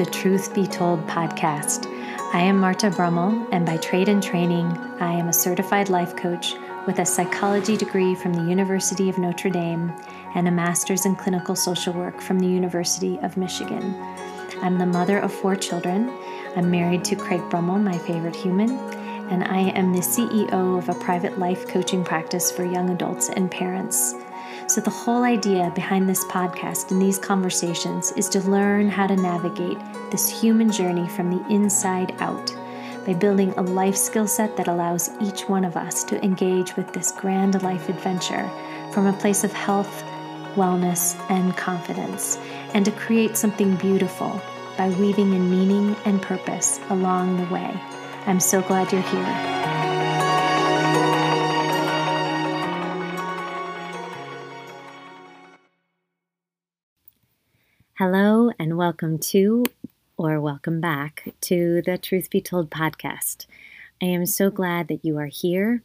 the Truth Be Told podcast. I am Marta Brummel, and by trade and training, I am a certified life coach with a psychology degree from the University of Notre Dame and a master's in clinical social work from the University of Michigan. I'm the mother of four children. I'm married to Craig Brummel, my favorite human, and I am the CEO of a private life coaching practice for young adults and parents. So, the whole idea behind this podcast and these conversations is to learn how to navigate this human journey from the inside out by building a life skill set that allows each one of us to engage with this grand life adventure from a place of health, wellness, and confidence, and to create something beautiful by weaving in meaning and purpose along the way. I'm so glad you're here. Hello, and welcome to, or welcome back to the Truth Be Told podcast. I am so glad that you are here.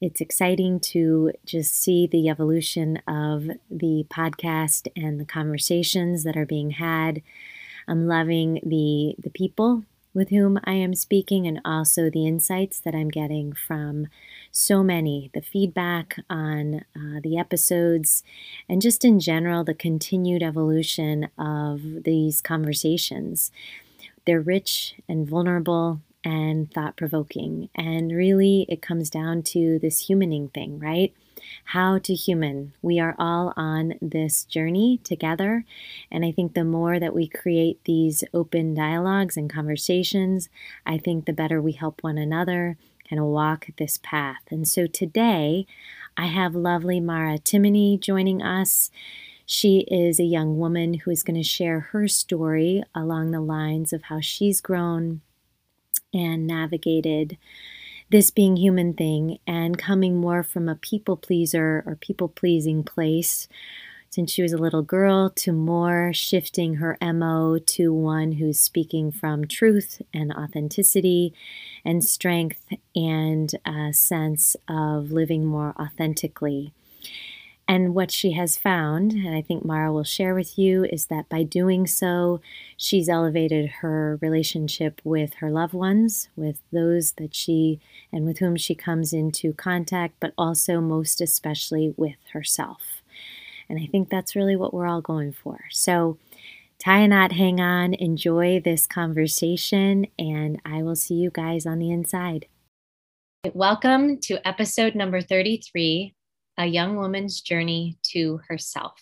It's exciting to just see the evolution of the podcast and the conversations that are being had. I'm loving the the people with whom I am speaking and also the insights that I'm getting from so many, the feedback on uh, the episodes, and just in general, the continued evolution of these conversations. They're rich and vulnerable and thought provoking. And really, it comes down to this humaning thing, right? How to human. We are all on this journey together. And I think the more that we create these open dialogues and conversations, I think the better we help one another of walk this path. And so today, I have lovely Mara Timmeney joining us. She is a young woman who is going to share her story along the lines of how she's grown and navigated this being human thing and coming more from a people pleaser or people pleasing place since she was a little girl to more shifting her MO to one who's speaking from truth and authenticity and strength and a sense of living more authentically. And what she has found, and I think Mara will share with you, is that by doing so, she's elevated her relationship with her loved ones, with those that she and with whom she comes into contact, but also most especially with herself. And I think that's really what we're all going for. So tie a knot, hang on, enjoy this conversation, and I will see you guys on the inside. Welcome to episode number 33 A Young Woman's Journey to Herself.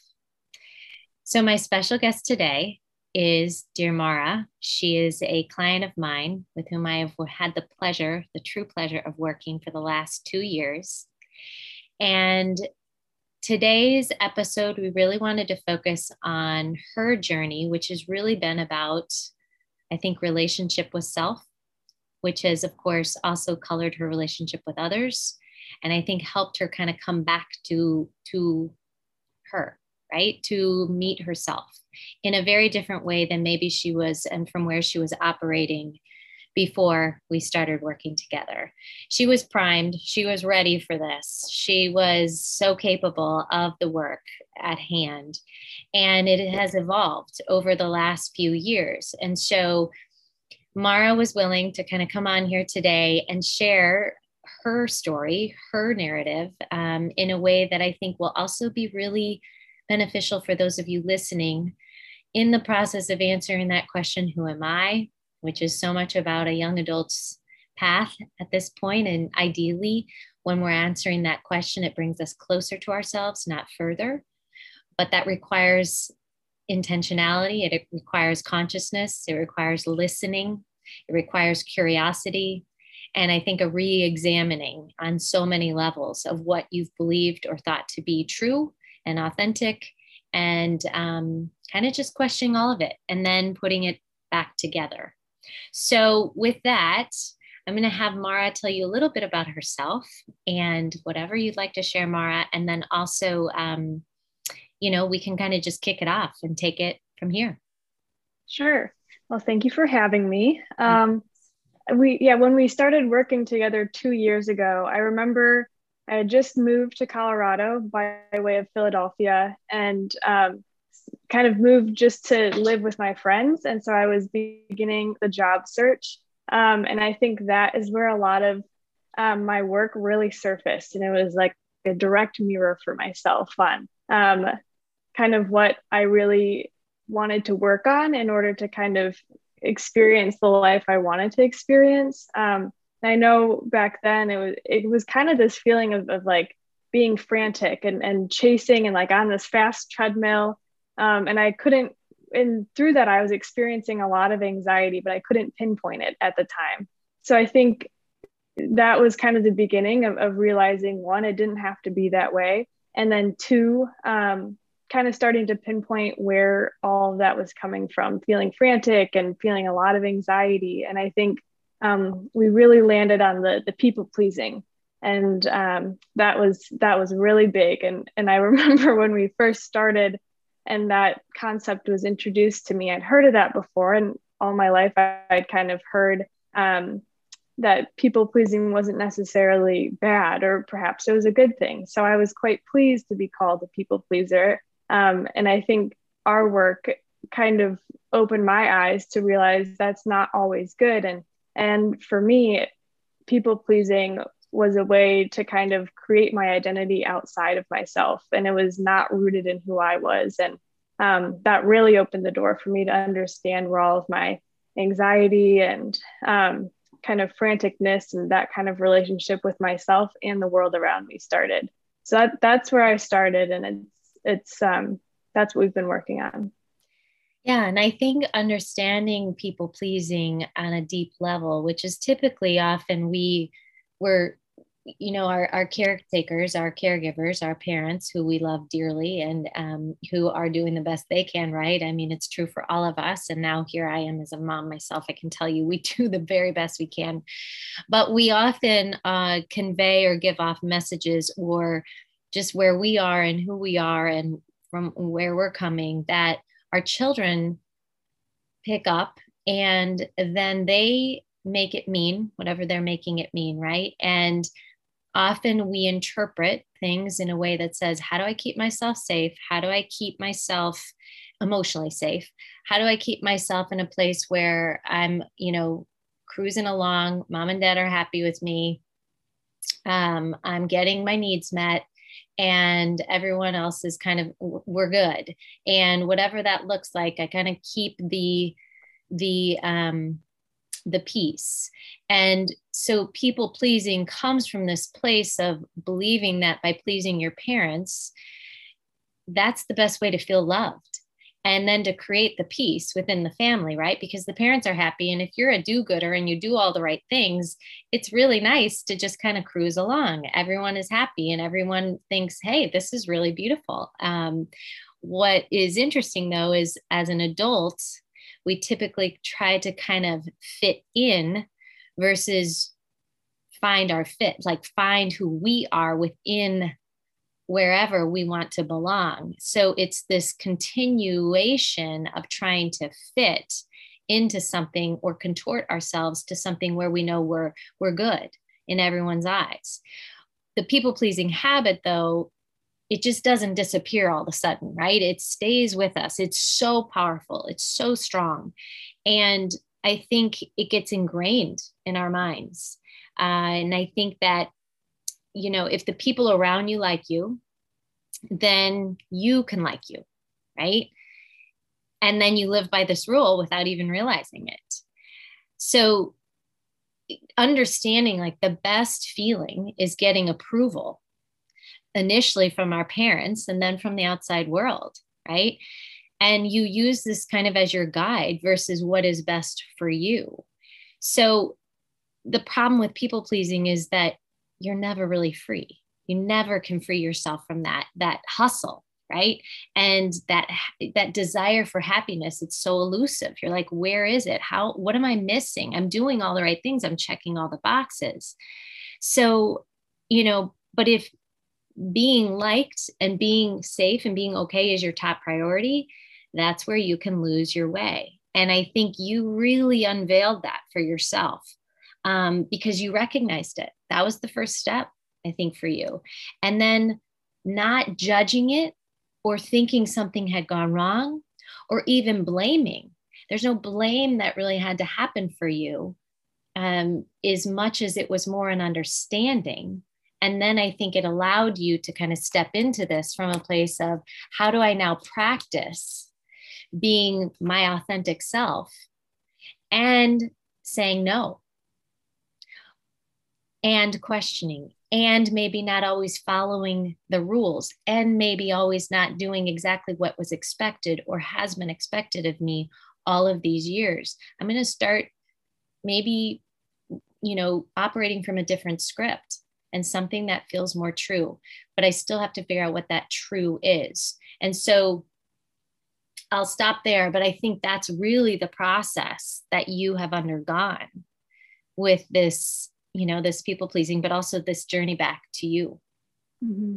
So, my special guest today is dear Mara. She is a client of mine with whom I have had the pleasure, the true pleasure of working for the last two years. And today's episode, we really wanted to focus on her journey, which has really been about, I think, relationship with self, which has, of course, also colored her relationship with others. And I think helped her kind of come back to, to her, right? To meet herself in a very different way than maybe she was and from where she was operating before we started working together. She was primed, she was ready for this. She was so capable of the work at hand. And it has evolved over the last few years. And so Mara was willing to kind of come on here today and share her story, her narrative, um, in a way that I think will also be really beneficial for those of you listening in the process of answering that question Who am I? Which is so much about a young adult's path at this point. And ideally, when we're answering that question, it brings us closer to ourselves, not further. But that requires intentionality, it requires consciousness, it requires listening, it requires curiosity. And I think a re examining on so many levels of what you've believed or thought to be true and authentic, and um, kind of just questioning all of it and then putting it back together. So, with that, I'm going to have Mara tell you a little bit about herself and whatever you'd like to share, Mara. And then also, um, you know, we can kind of just kick it off and take it from here. Sure. Well, thank you for having me. Um, we, yeah, when we started working together two years ago, I remember I had just moved to Colorado by way of Philadelphia. And um, kind of moved just to live with my friends. And so I was beginning the job search. Um, and I think that is where a lot of um, my work really surfaced. And it was like a direct mirror for myself on um, kind of what I really wanted to work on in order to kind of experience the life I wanted to experience. Um, I know back then it was it was kind of this feeling of, of like being frantic and, and chasing and like on this fast treadmill. Um, and I couldn't and through that I was experiencing a lot of anxiety, but I couldn't pinpoint it at the time. So I think that was kind of the beginning of, of realizing one, it didn't have to be that way. And then two, um, kind of starting to pinpoint where all that was coming from, feeling frantic and feeling a lot of anxiety. And I think um, we really landed on the the people pleasing, and um, that was that was really big. And and I remember when we first started, and that concept was introduced to me. I'd heard of that before, and all my life I, would kind of heard um, that people pleasing wasn't necessarily bad, or perhaps it was a good thing. So I was quite pleased to be called a people pleaser um, and I think our work kind of opened my eyes to realize that's not always good. And and for me, people pleasing was a way to kind of create my identity outside of myself, and it was not rooted in who I was. And um, that really opened the door for me to understand where all of my anxiety and um, kind of franticness and that kind of relationship with myself and the world around me started. So that, that's where I started, and it's it's um, that's what we've been working on. Yeah, and I think understanding people pleasing on a deep level, which is typically often we were, you know, our, our caretakers, our caregivers, our parents who we love dearly and um, who are doing the best they can, right? I mean, it's true for all of us. And now here I am as a mom myself, I can tell you we do the very best we can. But we often uh, convey or give off messages or just where we are and who we are and from where we're coming that our children pick up and then they make it mean whatever they're making it mean right? And often we interpret things in a way that says how do i keep myself safe? How do i keep myself emotionally safe? How do i keep myself in a place where i'm you know cruising along mom and dad are happy with me um, i'm getting my needs met and everyone else is kind of we're good. And whatever that looks like i kind of keep the the um the peace and so people pleasing comes from this place of believing that by pleasing your parents that's the best way to feel loved and then to create the peace within the family, right? Because the parents are happy. And if you're a do gooder and you do all the right things, it's really nice to just kind of cruise along. Everyone is happy and everyone thinks, hey, this is really beautiful. Um, what is interesting though is as an adult, we typically try to kind of fit in versus find our fit, like find who we are within wherever we want to belong. So it's this continuation of trying to fit into something or contort ourselves to something where we know we're we're good in everyone's eyes. The people pleasing habit though it just doesn't disappear all of a sudden, right? It stays with us. It's so powerful. It's so strong. And I think it gets ingrained in our minds. Uh, and I think that you know, if the people around you like you, then you can like you, right? And then you live by this rule without even realizing it. So, understanding like the best feeling is getting approval initially from our parents and then from the outside world, right? And you use this kind of as your guide versus what is best for you. So, the problem with people pleasing is that you're never really free. You never can free yourself from that that hustle, right? And that that desire for happiness, it's so elusive. You're like, where is it? How what am I missing? I'm doing all the right things. I'm checking all the boxes. So, you know, but if being liked and being safe and being okay is your top priority, that's where you can lose your way. And I think you really unveiled that for yourself um, because you recognized it. That was the first step, I think, for you. And then not judging it or thinking something had gone wrong or even blaming. There's no blame that really had to happen for you um, as much as it was more an understanding. And then I think it allowed you to kind of step into this from a place of how do I now practice being my authentic self and saying no? And questioning and maybe not always following the rules and maybe always not doing exactly what was expected or has been expected of me all of these years. I'm going to start maybe you know operating from a different script and something that feels more true but i still have to figure out what that true is. And so i'll stop there but i think that's really the process that you have undergone with this you know this people pleasing but also this journey back to you. Mm-hmm.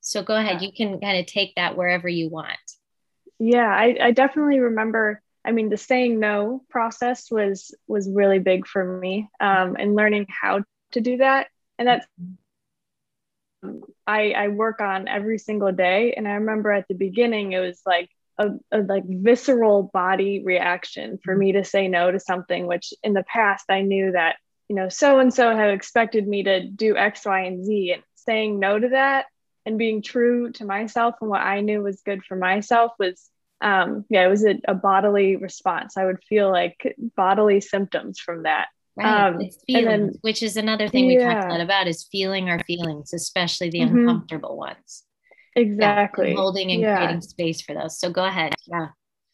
so go ahead. Yeah. you can kind of take that wherever you want. Yeah I, I definitely remember i mean the saying no process was was really big for me um, and learning how to do that and that's I, I work on every single day and i remember at the beginning it was like a, a, like visceral body reaction for me to say no to something which in the past i knew that you know, so and so have expected me to do X, Y, and Z. And saying no to that and being true to myself and what I knew was good for myself was, um, yeah, it was a, a bodily response. I would feel like bodily symptoms from that. Right. Um, it's feelings, then, which is another thing we talked a lot about is feeling our feelings, especially the mm-hmm. uncomfortable ones. Exactly. Yeah, holding and yeah. creating space for those. So go ahead. Yeah.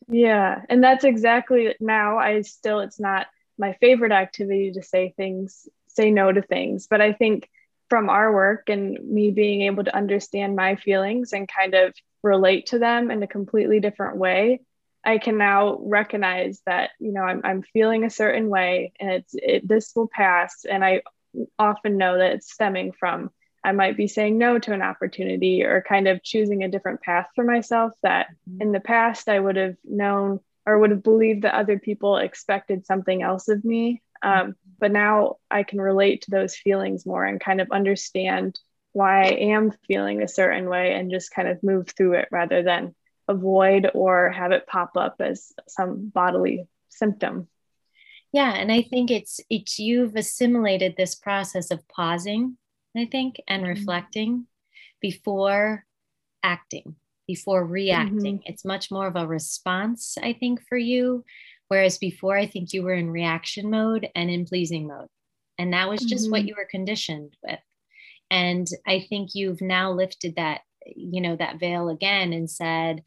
Yeah. And that's exactly now I still, it's not my favorite activity to say things, say no to things. But I think from our work and me being able to understand my feelings and kind of relate to them in a completely different way, I can now recognize that, you know, I'm, I'm feeling a certain way and it's, it, this will pass. And I often know that it's stemming from I might be saying no to an opportunity or kind of choosing a different path for myself that mm-hmm. in the past I would have known or would have believed that other people expected something else of me. Um, but now I can relate to those feelings more and kind of understand why I am feeling a certain way and just kind of move through it rather than avoid or have it pop up as some bodily symptom. Yeah, and I think it's it's you've assimilated this process of pausing, I think, and mm-hmm. reflecting before acting before reacting. Mm-hmm. It's much more of a response, I think, for you. Whereas before, I think you were in reaction mode and in pleasing mode. And that was just mm-hmm. what you were conditioned with. And I think you've now lifted that, you know, that veil again and said,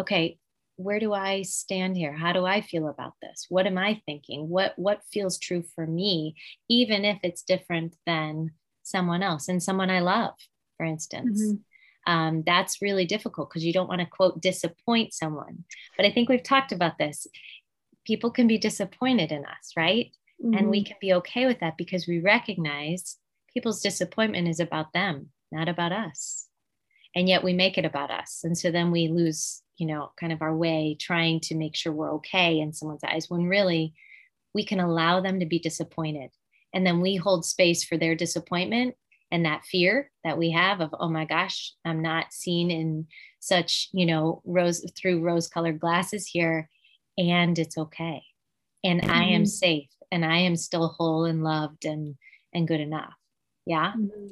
okay, where do I stand here? How do I feel about this? What am I thinking? What what feels true for me, even if it's different than someone else and someone I love, for instance. Mm-hmm um, that's really difficult because you don't want to quote disappoint someone but i think we've talked about this people can be disappointed in us right mm-hmm. and we mm-hmm. can be okay with that because we recognize people's disappointment is about them not about us and yet we make it about us and so then we lose you know kind of our way trying to make sure we're okay in someone's eyes when really we can allow them to be disappointed and then we hold space for their disappointment and that fear that we have of oh my gosh i'm not seen in such you know rose through rose colored glasses here and it's okay and mm-hmm. i am mm-hmm. safe and i am still whole and loved and and good enough yeah mm-hmm.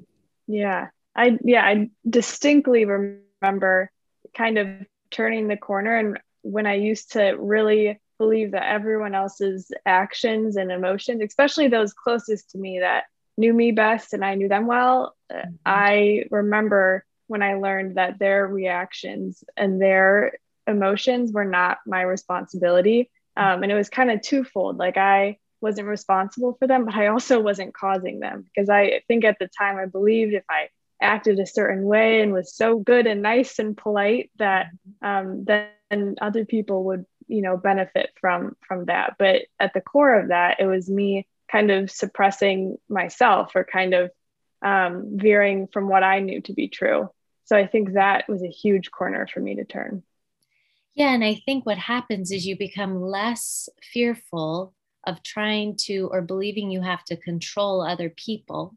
yeah i yeah i distinctly remember kind of turning the corner and when i used to really believe that everyone else's actions and emotions especially those closest to me that knew me best and I knew them well, mm-hmm. I remember when I learned that their reactions and their emotions were not my responsibility. Um, and it was kind of twofold. Like I wasn't responsible for them, but I also wasn't causing them because I think at the time I believed if I acted a certain way and was so good and nice and polite that um, then other people would you know benefit from from that but at the core of that it was me kind of suppressing myself or kind of um, veering from what I knew to be true. So I think that was a huge corner for me to turn. Yeah. And I think what happens is you become less fearful of trying to or believing you have to control other people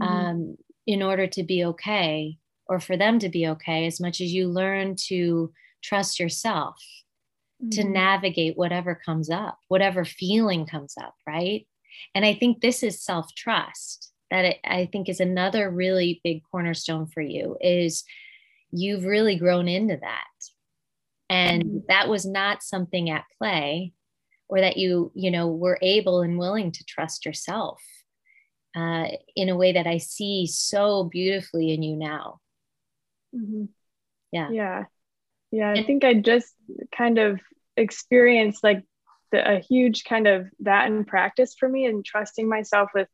mm-hmm. um, in order to be okay. or for them to be okay as much as you learn to trust yourself mm-hmm. to navigate whatever comes up, whatever feeling comes up, right? And I think this is self trust that it, I think is another really big cornerstone for you is you've really grown into that. And mm-hmm. that was not something at play or that you, you know, were able and willing to trust yourself uh, in a way that I see so beautifully in you now. Mm-hmm. Yeah. Yeah. Yeah. I think I just kind of experienced like the, a huge kind of that in practice for me and trusting myself with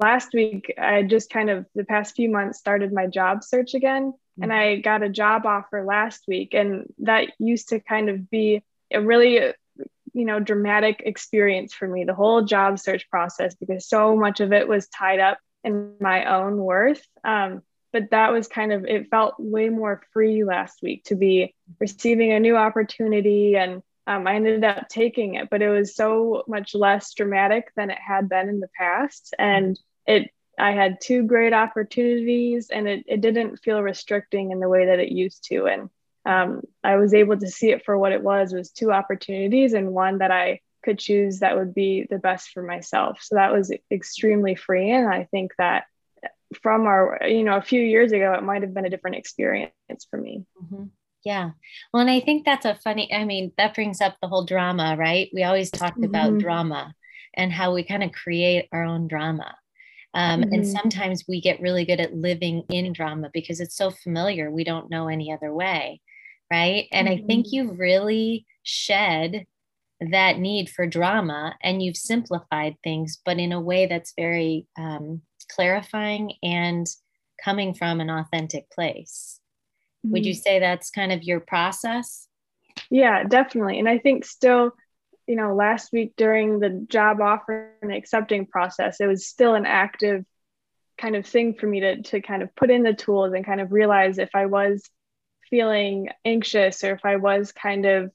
last week. I just kind of the past few months started my job search again mm-hmm. and I got a job offer last week. And that used to kind of be a really you know dramatic experience for me. The whole job search process because so much of it was tied up in my own worth. Um, but that was kind of it felt way more free last week to be receiving a new opportunity and um, i ended up taking it but it was so much less dramatic than it had been in the past. And it i had two great opportunities and it, it didn't feel restricting in the way that it used to. And um, I was able to see it for what it was was two opportunities and one that I could choose that would be the best for myself. So that was extremely free. And I think that from our, you know, a few years ago, it might have been a different experience for me. Mm-hmm. Yeah. Well, and I think that's a funny, I mean, that brings up the whole drama, right? We always talked mm-hmm. about drama and how we kind of create our own drama. Um, mm-hmm. And sometimes we get really good at living in drama because it's so familiar. We don't know any other way right? And mm-hmm. I think mm-hmm. you've really shed that need for drama and you've simplified things, but in a way that's very um, clarifying and coming from an authentic place. Mm-hmm. Would you mm-hmm. say that's kind of your process? Yeah, definitely. And I think still, you know, last week during the job offer and accepting process, it was still an active kind of thing for me to, to kind of put in the tools and kind of realize if I was feeling anxious or if I was kind of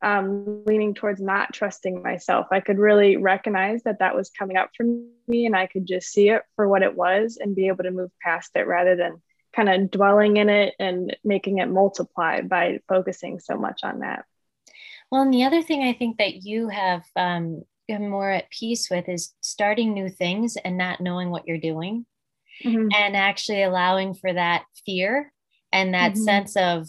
um, leaning towards not trusting myself, I could really recognize that that was coming up for me and I could just see it for what it was and be able to move past it rather than kind of dwelling in it and making it multiply by focusing so much on that. Well, and the other thing I think that you have um, more at peace with is starting new things and not knowing what you're doing mm-hmm. and actually allowing for that fear and that mm-hmm. sense of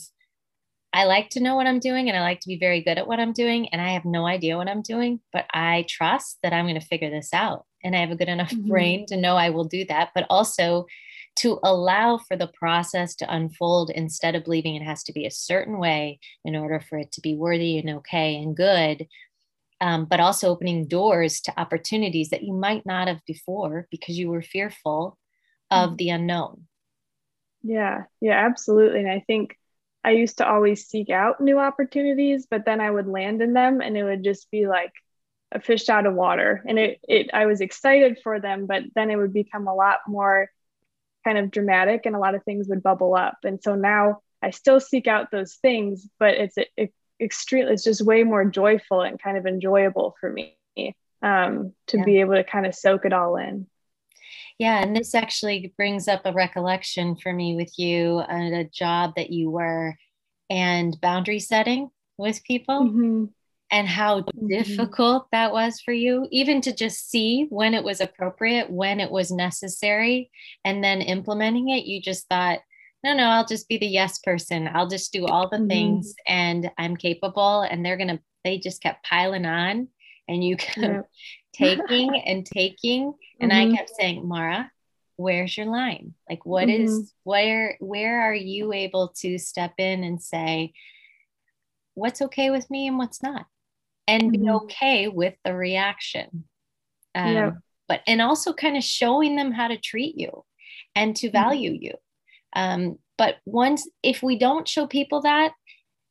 I like to know what I'm doing and I like to be very good at what I'm doing and I have no idea what I'm doing, but I trust that I'm going to figure this out and I have a good enough mm-hmm. brain to know I will do that, but also to allow for the process to unfold instead of believing it has to be a certain way in order for it to be worthy and okay and good. Um, but also opening doors to opportunities that you might not have before because you were fearful of mm-hmm. the unknown. Yeah, yeah, absolutely. And I think I used to always seek out new opportunities, but then I would land in them and it would just be like a fish out of water. And it, it I was excited for them, but then it would become a lot more kind of dramatic and a lot of things would bubble up. And so now I still seek out those things, but it's it, extreme, it's just way more joyful and kind of enjoyable for me um, to yeah. be able to kind of soak it all in. Yeah, and this actually brings up a recollection for me with you at a job that you were and boundary setting with people mm-hmm. and how mm-hmm. difficult that was for you, even to just see when it was appropriate, when it was necessary, and then implementing it. You just thought, no, no, I'll just be the yes person. I'll just do all the mm-hmm. things and I'm capable. And they're going to, they just kept piling on and you kept yep. taking and taking and mm-hmm. i kept saying mara where's your line like what mm-hmm. is where where are you able to step in and say what's okay with me and what's not and mm-hmm. be okay with the reaction um, yeah. but and also kind of showing them how to treat you and to mm-hmm. value you um, but once if we don't show people that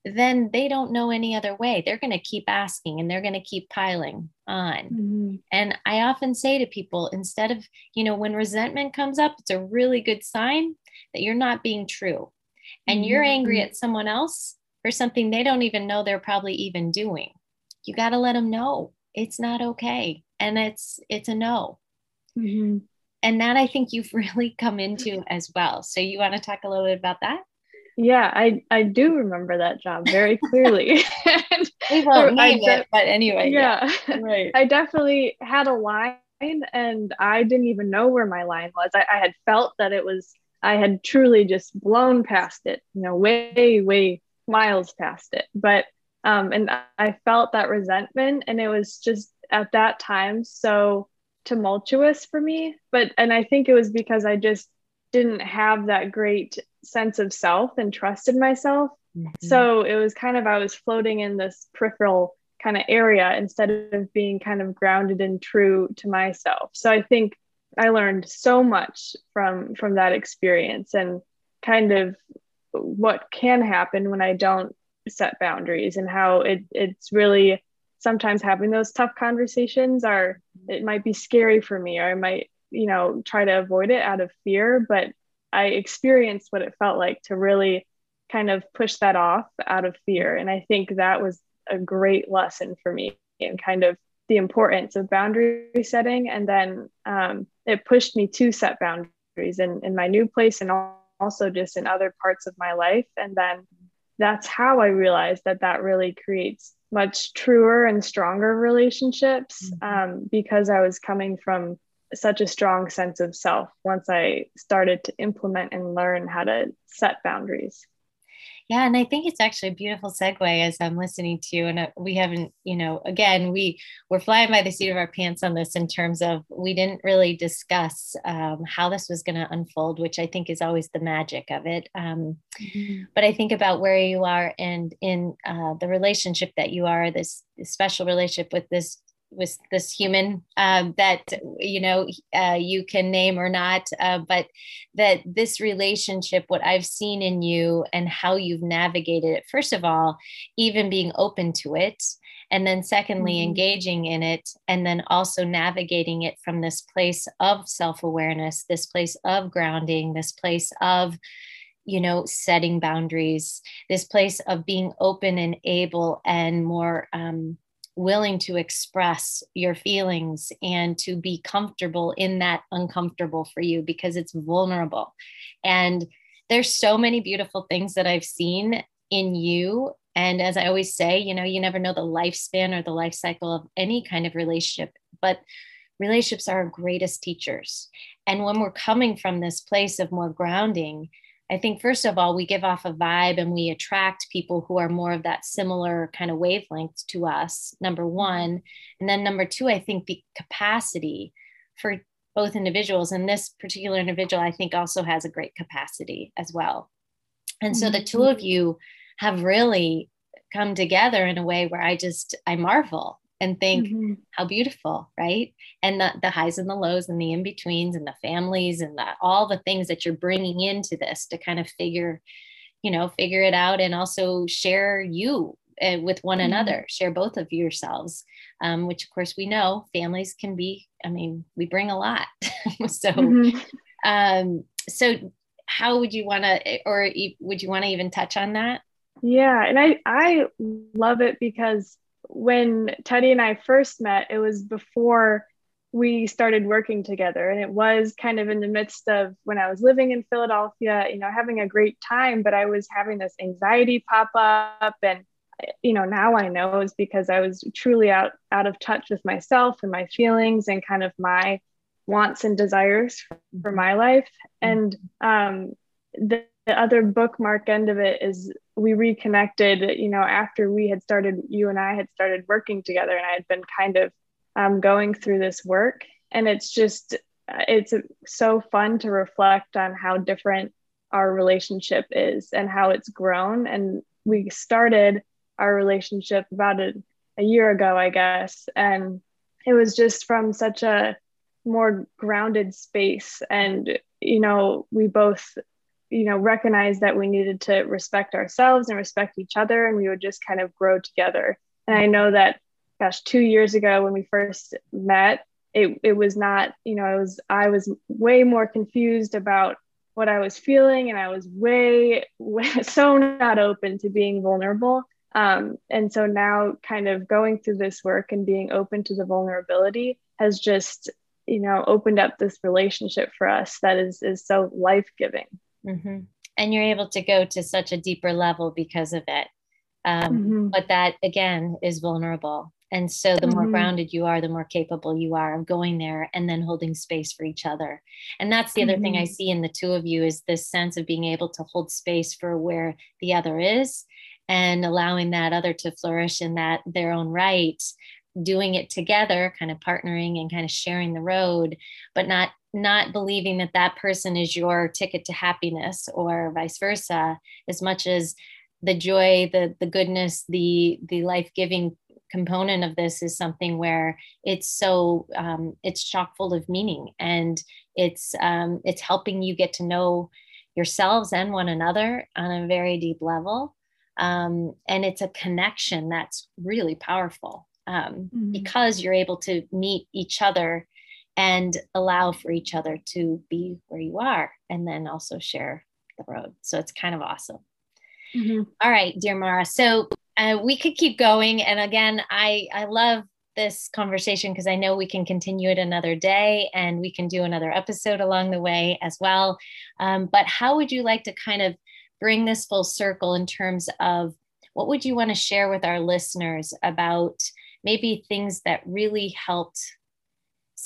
then they don't know any other way. They're going to keep asking and they're going to keep piling on. Mm-hmm. And I often say to people, instead of, you know, when resentment comes up, it's a really good sign that you're not being true and mm-hmm. you're angry at someone else for something they don't even know they're probably even doing. You got to let them know it's not okay. And it's, it's a no. Mm-hmm. and that I think you've really come into as well. So you want to talk a little bit about that? Yeah, I I do remember that job very clearly. we won't name de- it, but anyway. Yeah, yeah. right. I definitely had a line, and I didn't even know where my line was. I, I had felt that it was. I had truly just blown past it, you know, way way miles past it. But um, and I felt that resentment, and it was just at that time so tumultuous for me. But and I think it was because I just didn't have that great sense of self and trusted myself. Mm-hmm. So it was kind of, I was floating in this peripheral kind of area instead of being kind of grounded and true to myself. So I think I learned so much from from that experience and kind of what can happen when I don't set boundaries and how it it's really sometimes having those tough conversations are it might be scary for me or I might you know try to avoid it out of fear but i experienced what it felt like to really kind of push that off out of fear. And i think that was a great lesson for me and kind of the importance of boundary setting. And then um, it pushed me to set boundaries in, in my new place and also just in other parts of my life. And then that's how i realized that that really creates much truer and stronger relationships mm-hmm. um, because i was coming from such a strong sense of self once I started to implement and learn how to set boundaries. Yeah, and I think it's actually a beautiful segue as I'm listening to you. And uh, we haven't, you know, again, we we're flying by the seat of our pants on this in terms of we didn't really discuss um, how this was going to unfold, which I think is always the magic of it. Um, mm-hmm. But I think about where you are and in uh, the relationship that you are, this, this special relationship with this with this human um, that you know uh, you can name or not uh, but that this relationship what i've seen in you and how you've navigated it first of all even being open to it and then secondly mm-hmm. engaging in it and then also navigating it from this place of self-awareness this place of grounding this place of you know setting boundaries this place of being open and able and more um, willing to express your feelings and to be comfortable in that uncomfortable for you because it's vulnerable. And there's so many beautiful things that I've seen in you. And as I always say, you know, you never know the lifespan or the life cycle of any kind of relationship, but relationships are our greatest teachers. And when we're coming from this place of more grounding, I think, first of all, we give off a vibe and we attract people who are more of that similar kind of wavelength to us, number mm-hmm. one. And then number two, I think the capacity for both individuals, and this particular individual, I think, also has a great capacity as well. And so the two of mm-hmm. you have really come together in a way where I just, I marvel and think mm-hmm. how beautiful right and the, the highs and the lows and the in-betweens and the families and the, all the things that you're bringing into this to kind of figure you know figure it out and also share you uh, with one mm-hmm. another share both of yourselves um, which of course we know families can be i mean we bring a lot so mm-hmm. um, so how would you want to or would you want to even touch on that yeah and i i love it because when Teddy and I first met, it was before we started working together. And it was kind of in the midst of when I was living in Philadelphia, you know, having a great time, but I was having this anxiety pop up. And, you know, now I know is because I was truly out, out of touch with myself and my feelings and kind of my wants and desires for my life. And um, the, the other bookmark end of it is we reconnected you know after we had started you and i had started working together and i had been kind of um, going through this work. And it's just it's so fun to reflect on how different our relationship is and how it's grown. And we started our relationship about a, a year ago i guess. And it was just from such a more grounded space. And you know we both you know recognize that we needed to respect ourselves and respect each other and we would just kind of grow together. And i know that gosh two years ago when we first met it, it was not you know it was i was way more confused about what i was feeling and i was way, way so not open to being vulnerable. Um, and so now kind of going through this work and being open to the vulnerability has just you know opened up this relationship for us that is is so life-giving mm-hmm. and you're able to go to such a deeper level because of it um, mm-hmm. but that again is vulnerable and so the more mm-hmm. grounded you are the more capable you are of going there and then holding space for each other and that's the other thing i mm-hmm. see in the two of you is this sense of being able to hold space for where the other is and allowing that other to flourish in that their own right doing it together kind of partnering and kind of sharing the road but not not believing that that person is your ticket to happiness or vice versa as much as the joy the the goodness the the life-giving component of this is something where it's so um, it's chock full of meaning and it's um, it's helping you get to know yourselves and one another on a very deep level um, and it's a connection that's really powerful um, mm-hmm. because you're able to meet each other and allow for each other to be where you are and then also share the road. So it's kind of awesome. Mm-hmm. All right dear mara. So uh, we could keep going. And again i i love this conversation because i know we can continue it another day and we can do another episode along the way as well. Um, but how would you like to kind of bring this full circle in terms of what would you want to share with our listeners about maybe things that really helped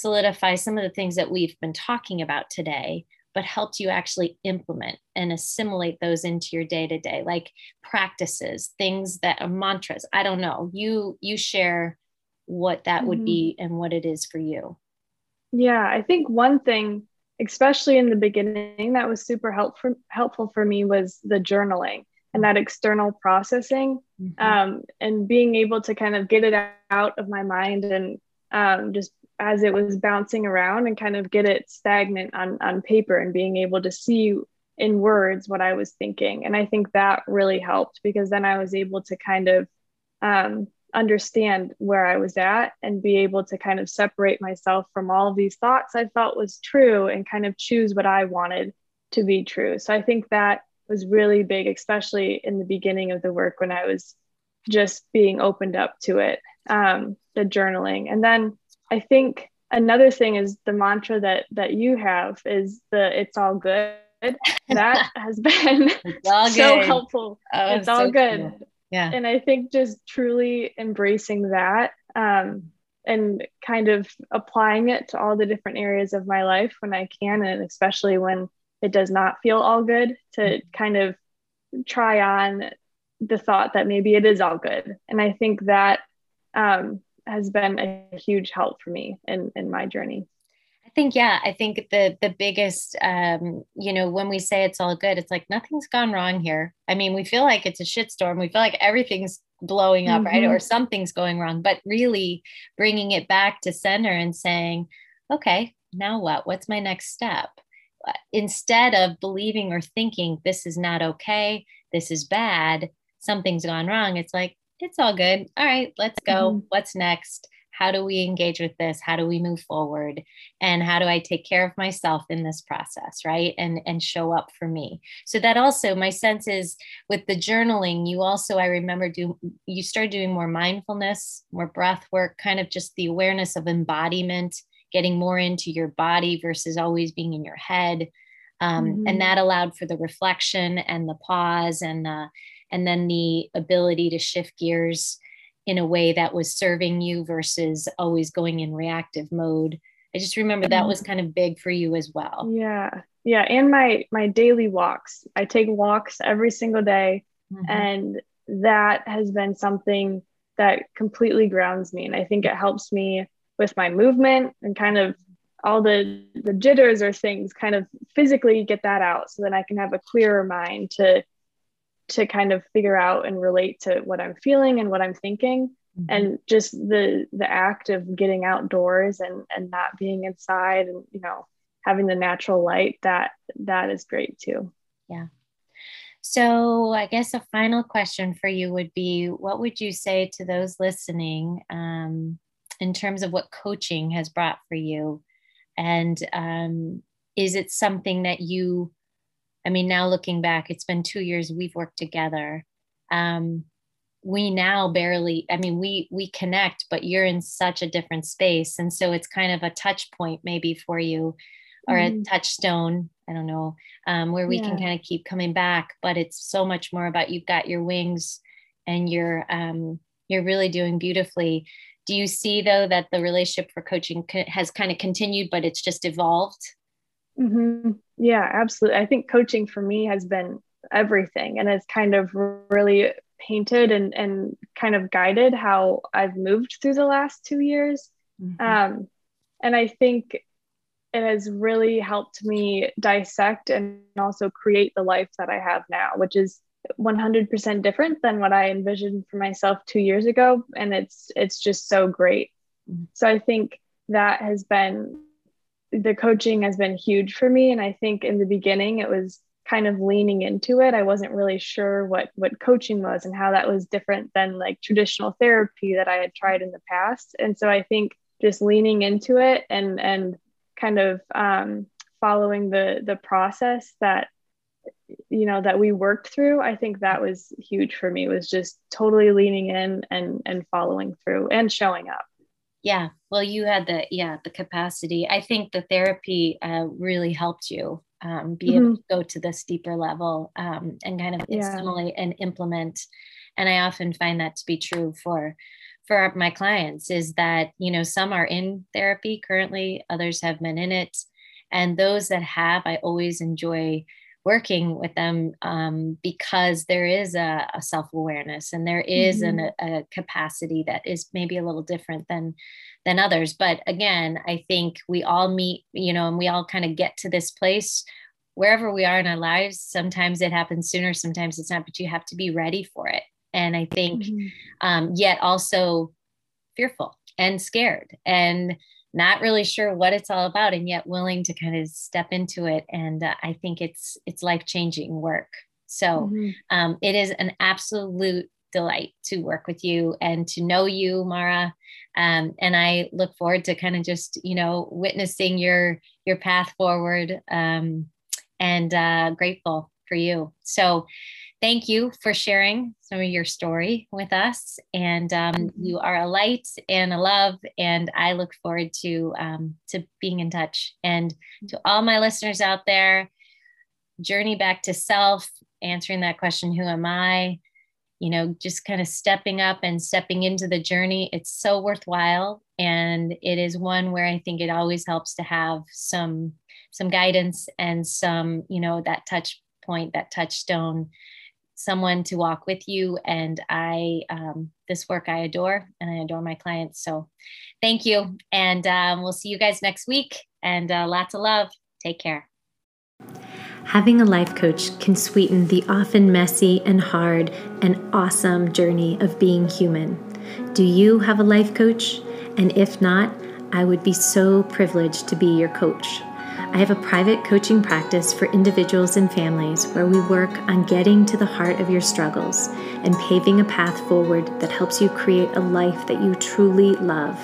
solidify some of the things that we've been talking about today but helped you actually implement and assimilate those into your day to day like practices things that are mantras i don't know you you share what that mm-hmm. would be and what it is for you yeah i think one thing especially in the beginning that was super helpful helpful for me was the journaling and that external processing mm-hmm. um, and being able to kind of get it out of my mind and um, just as it was bouncing around and kind of get it stagnant on, on paper and being able to see in words what I was thinking. And I think that really helped because then I was able to kind of um, understand where I was at and be able to kind of separate myself from all of these thoughts I felt was true and kind of choose what I wanted to be true. So I think that was really big, especially in the beginning of the work when I was just being opened up to it, um, the journaling. And then I think another thing is the mantra that that you have is the it's all good. That has been so helpful. Oh, it's all so good. Cool. Yeah. And I think just truly embracing that um, and kind of applying it to all the different areas of my life when I can, and especially when it does not feel all good, to mm-hmm. kind of try on the thought that maybe it is all good. And I think that um, has been a huge help for me in, in my journey. I think yeah, I think the the biggest um, you know, when we say it's all good, it's like nothing's gone wrong here. I mean, we feel like it's a shitstorm. We feel like everything's blowing up, mm-hmm. right? Or something's going wrong, but really bringing it back to center and saying, okay, now what? What's my next step? Uh, instead of believing or thinking this is not okay, this is bad, something's gone wrong, it's like, it's all good. All right, let's go. Mm-hmm. What's next? how do we engage with this how do we move forward and how do i take care of myself in this process right and and show up for me so that also my sense is with the journaling you also i remember do you started doing more mindfulness more breath work kind of just the awareness of embodiment getting more into your body versus always being in your head um, mm-hmm. and that allowed for the reflection and the pause and uh, and then the ability to shift gears in a way that was serving you versus always going in reactive mode. I just remember that was mm-hmm. kind of big for you as well. Yeah. Yeah. And my my daily walks. I take walks every single day mm-hmm. and that has been something that completely grounds me and i think it helps me with my movement and kind of all the the jitters or things kind of physically get that out so that i can have a clearer mind to to kind of figure out and relate to what I'm feeling and what I'm thinking. Mm-hmm. And just the the act of getting outdoors and and not being inside and you know having the natural light that that is great too. Yeah. So I guess a final question for you would be what would you say to those listening um, in terms of what coaching has brought for you? And um, is it something that you I mean, now looking back, it's been two years we've worked together. Um, we now barely i mean we we connect but you're in such a different space and so it's kind of a touch point maybe for you or mm. a touchstone i don't know um, where we yeah. can kind of keep coming back but it's so much more about you've got your wings and you're um, you're really doing beautifully do you see though that the relationship for coaching has kind of continued but it's just evolved mm-hmm. yeah absolutely i think coaching for me has been everything and it's kind of really painted and, and kind of guided how I've moved through the last two years. Mm-hmm. Um, and I think it has really helped me dissect and also create the life that I have now, which is 100% different than what I envisioned for myself two years ago. And it's, it's just so great. Mm-hmm. So I think that has been, the coaching has been huge for me. And I think in the beginning, it was kind of leaning into it. I wasn't really sure what what coaching was and how that was different than like traditional therapy that i had tried in the past. And so i think just leaning into it and and kind of um, following the the process that you know that we worked through i think that was huge for me. Was just totally leaning in and and following through and showing up yeah well you had the yeah the capacity i think the therapy uh, really helped you um, be mm-hmm. able to go to this deeper level um, and kind of yeah. assimilate and implement. And I often find that to be true for for my clients is that you know some are in therapy currently, others have been in it, and those that have, I always enjoy working with them um, because there is a, a self-awareness and there is mm-hmm. an, a capacity that is maybe a little different than than others but again i think we all meet you know and we all kind of get to this place wherever we are in our lives sometimes it happens sooner sometimes it's not but you have to be ready for it and i think mm-hmm. um, yet also fearful and scared and not really sure what it's all about and yet willing to kind of step into it. And uh, i think it's it's life changing work. So mm-hmm. um, it is an absolute delight to work with you and to know you mara. Um, and i look forward to kind of just you know witnessing your your path forward. Um, and uh, grateful for you. So thank you for sharing some of your story with us. And um, mm-hmm. you are a light and a love, and I look forward to um, to being in touch. And to all my listeners out there, journey back to self, answering that question, "Who am I?" You know, just kind of stepping up and stepping into the journey. It's so worthwhile, and it is one where I think it always helps to have some some guidance and some, you know, that touch point, that touchstone someone to walk with you. And I, um, this work I adore and I adore my clients. So thank you. And um, we'll see you guys next week and uh, lots of love. Take care. Having a life coach can sweeten the often messy and hard and awesome journey of being human. Do you have a life coach? And if not, I would be so privileged to be your coach. I have a private coaching practice for individuals and families where we work on getting to the heart of your struggles and paving a path forward that helps you create a life that you truly love.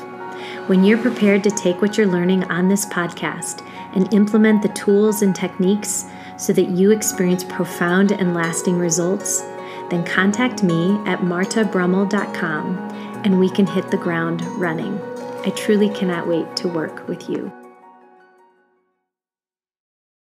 When you're prepared to take what you're learning on this podcast and implement the tools and techniques so that you experience profound and lasting results, then contact me at martabrummel.com and we can hit the ground running. I truly cannot wait to work with you.